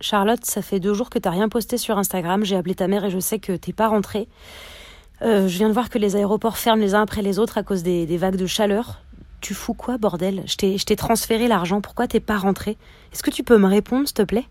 Charlotte, ça fait deux jours que t'as rien posté sur Instagram. J'ai appelé ta mère et je sais que t'es pas rentrée. Euh, je viens de voir que les aéroports ferment les uns après les autres à cause des, vagues de chaleur. Tu fous quoi, bordel? Je t'ai transféré l'argent, pourquoi t'es pas rentré Est-ce que tu peux me répondre, s'il te plaît?